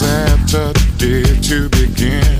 Telephone all of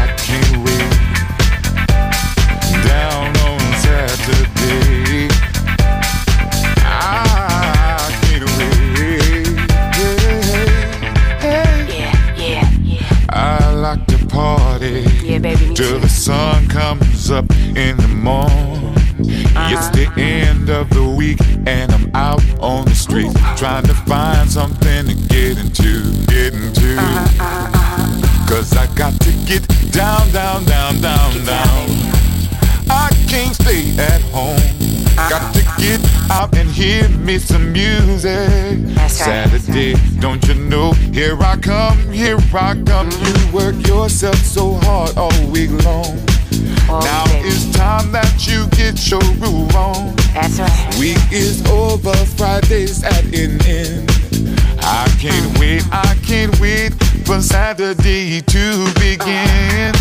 till the sun comes up in the morning. It's the end of the week and I'm out on the street trying to find something to get into, get into. Cause I got to get down, down, down, down, down. I can't stay at home. Got to get out and hear me some music. That's right, that's Saturday, don't you know? Here I come, here I come. You work yourself so hard all week long. All now it's time that you get your groove on. That's right. Week is over, Friday's at an end. I can't wait, I can't wait for Saturday to begin.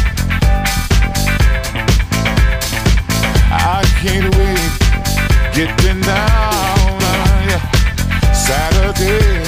I can't wait, getting down, uh, yeah. Saturday,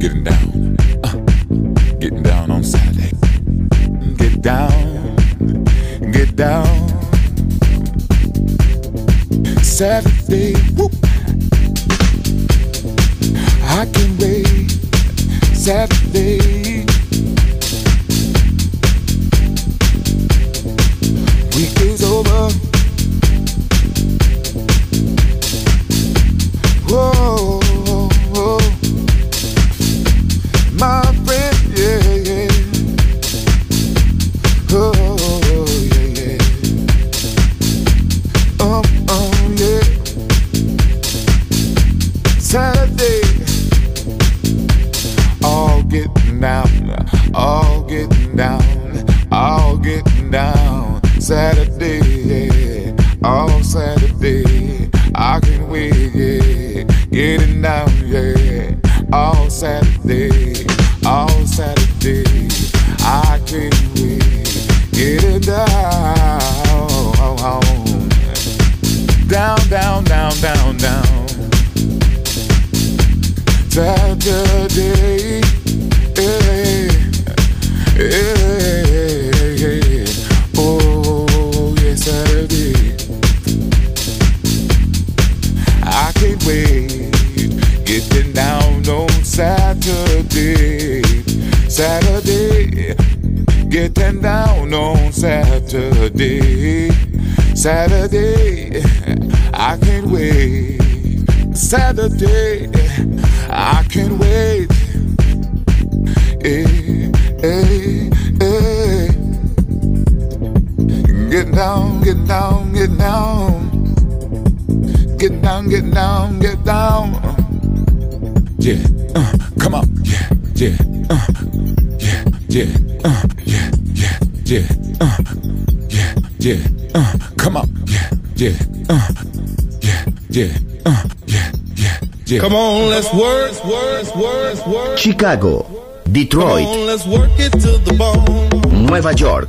getting down, uh, getting down on Saturday. Get down, get down. Saturday, whoop. I can wait. Saturday. Get down, get down, get down. Yeah, uh, come on, yeah, yeah, uh, yeah, yeah, uh, yeah, yeah, yeah, uh, yeah, yeah, uh, come on, yeah, yeah, uh, yeah, yeah, uh, yeah, yeah, yeah. Come on, let's work, work, work, work. Chicago, Detroit, Come on, let's work it to the bone. Nueva York.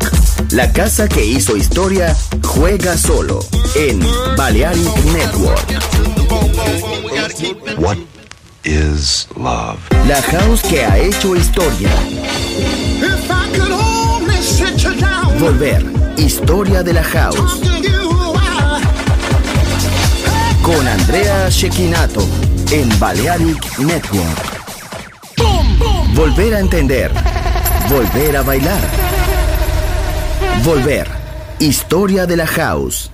La casa que hizo historia juega solo en Balearic Network. What is love? La house que ha hecho historia. If I could only sit you down, Volver. Historia de la house. Con Andrea Shekinato en Balearic Network. Volver a entender. Volver a bailar. Volver. Historia de la house.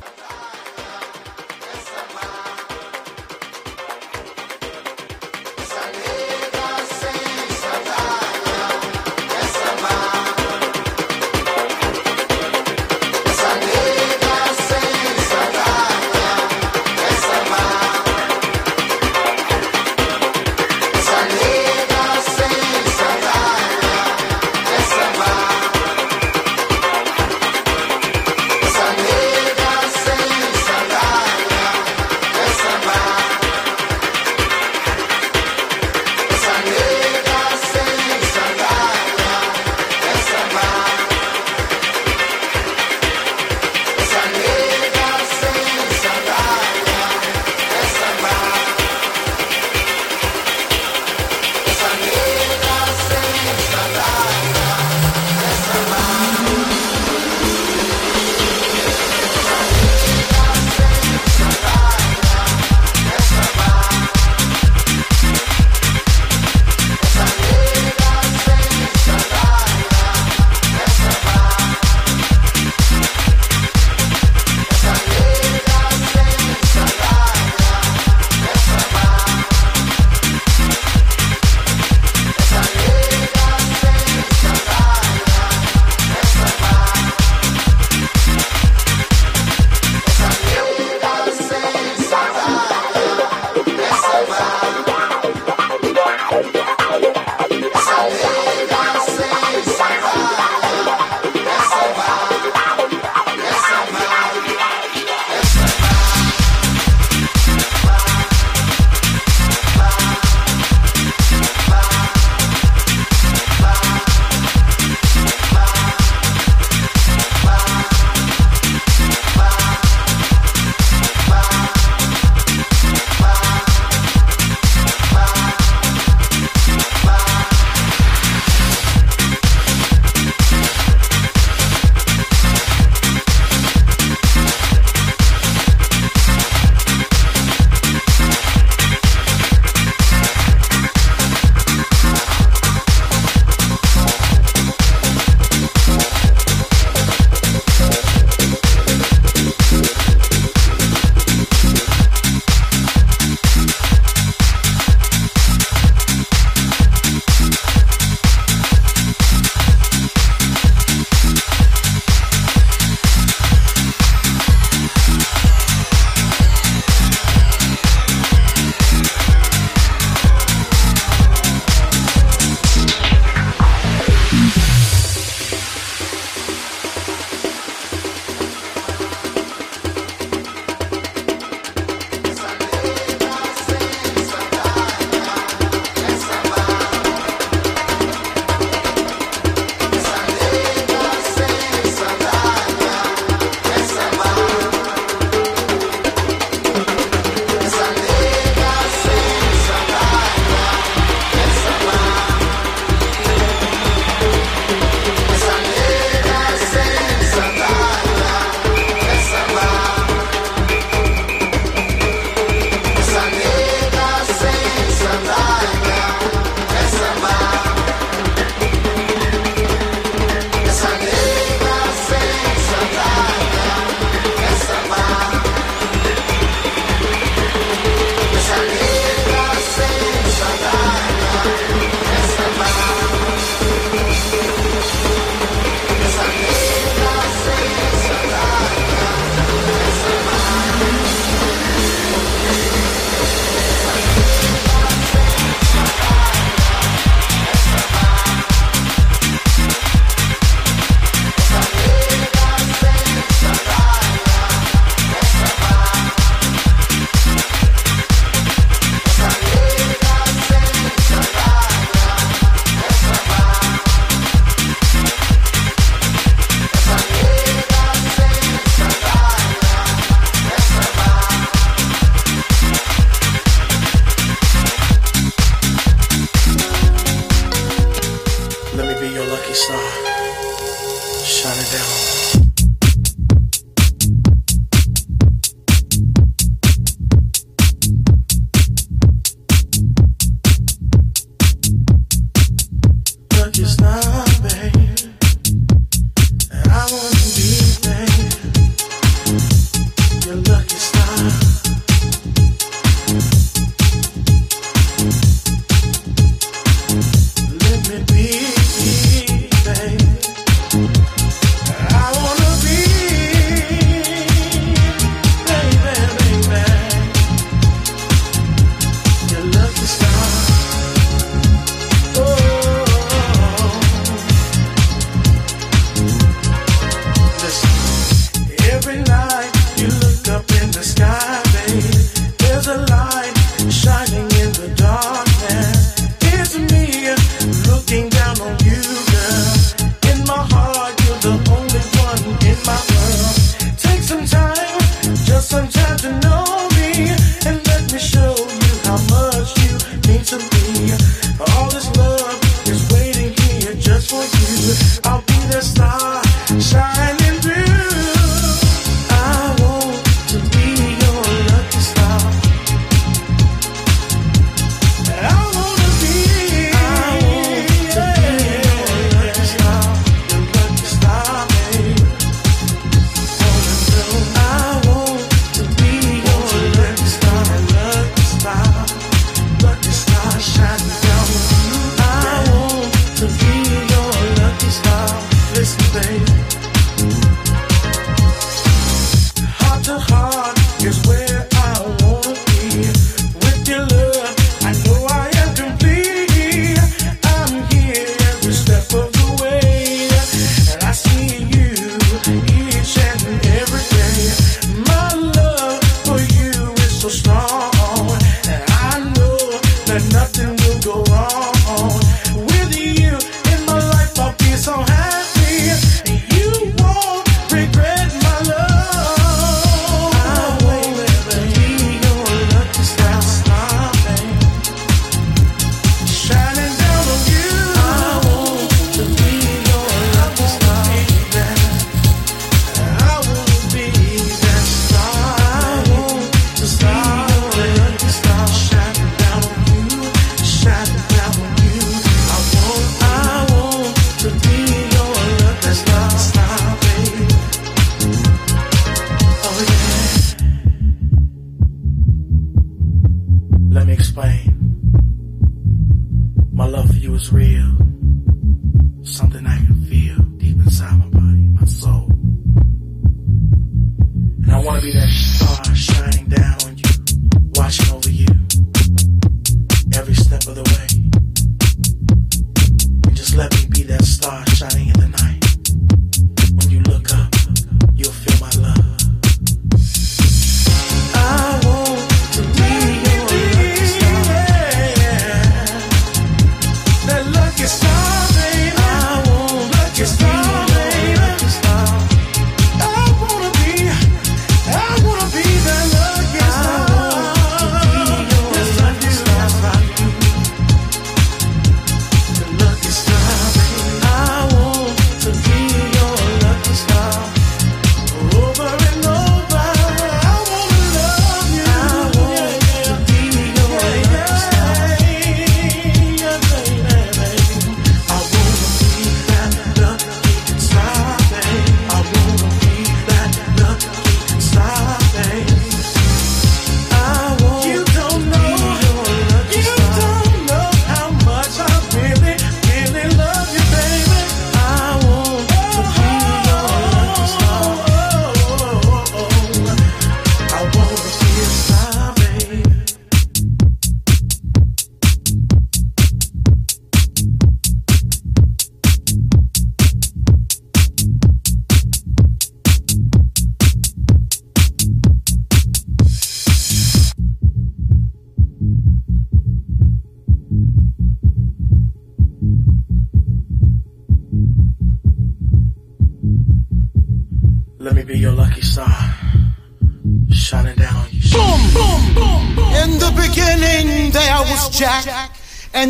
so strong.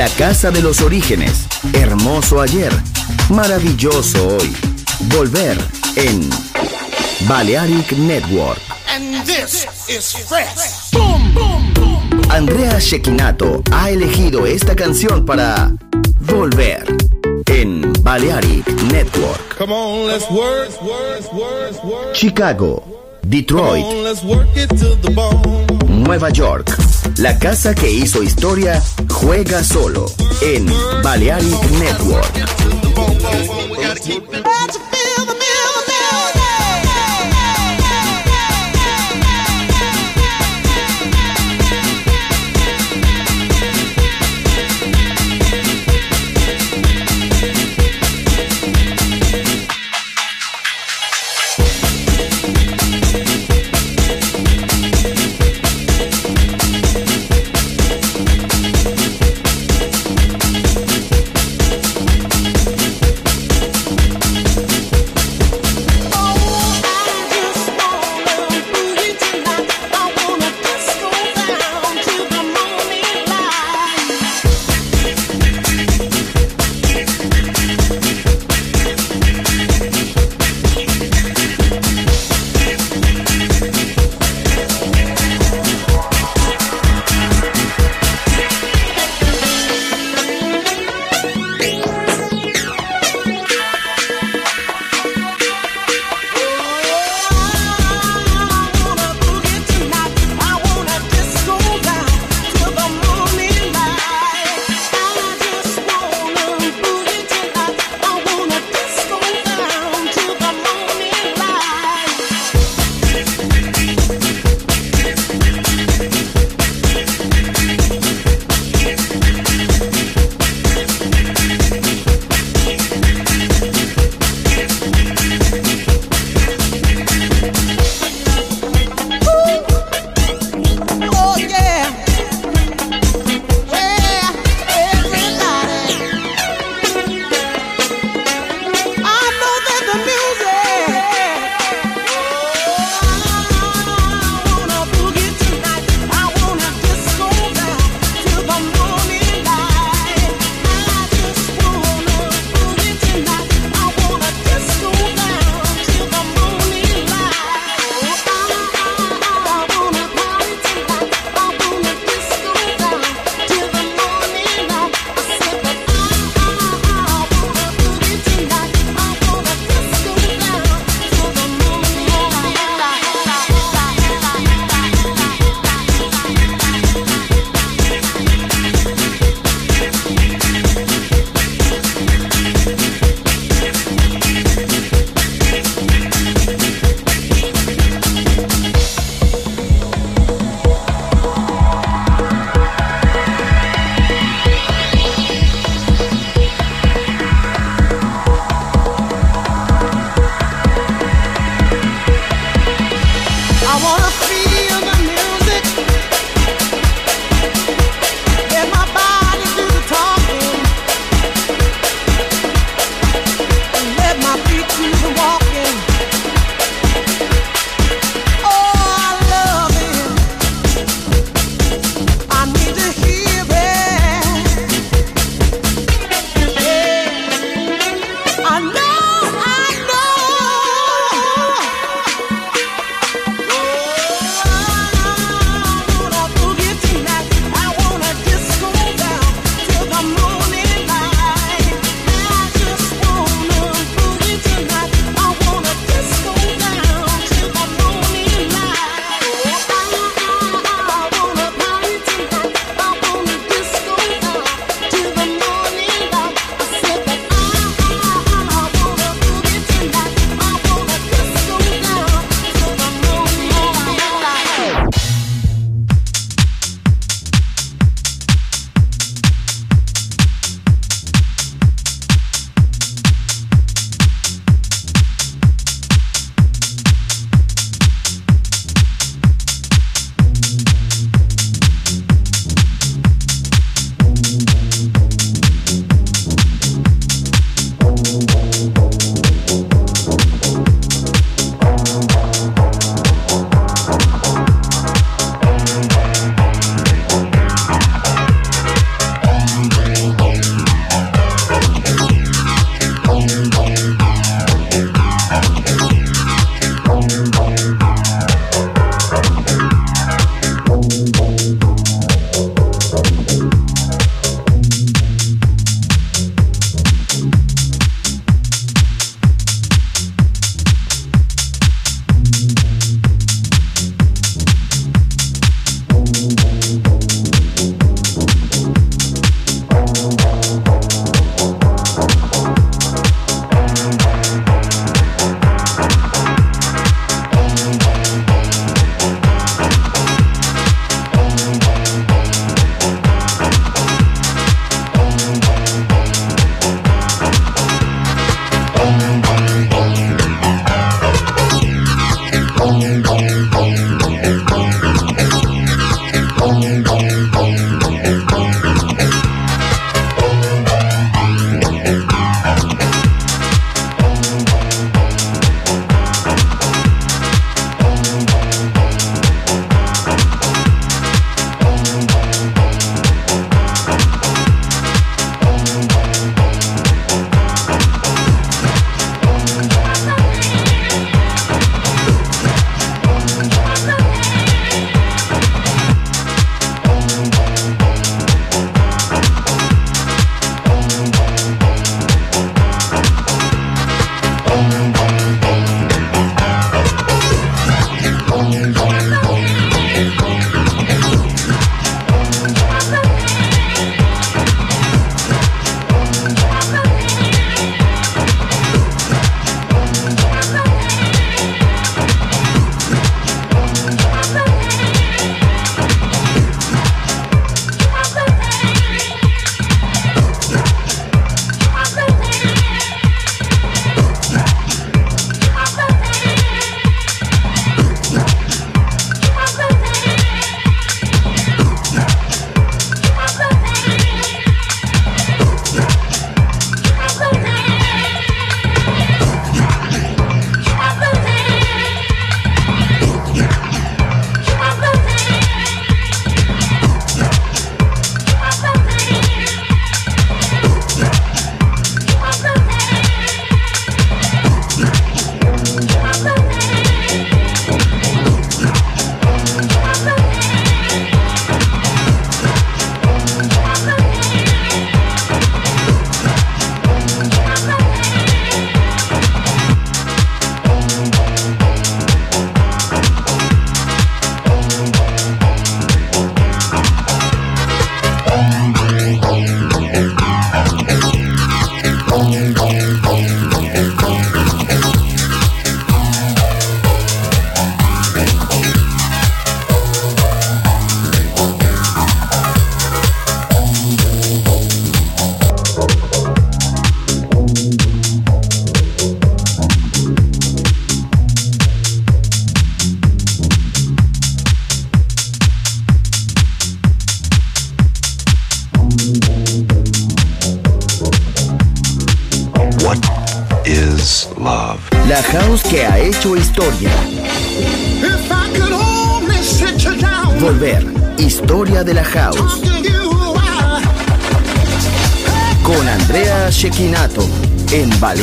La casa de los orígenes. Hermoso ayer. Maravilloso hoy. Volver en Balearic Network. And this is fresh. Boom, boom, boom. Andrea Shekinato ha elegido esta canción para Volver en Balearic Network. Come on, let's work, work, work, work. Chicago, Come Detroit, on, let's work it to the bone. Nueva York. La casa que hizo historia juega solo en Balearic Network.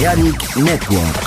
Network.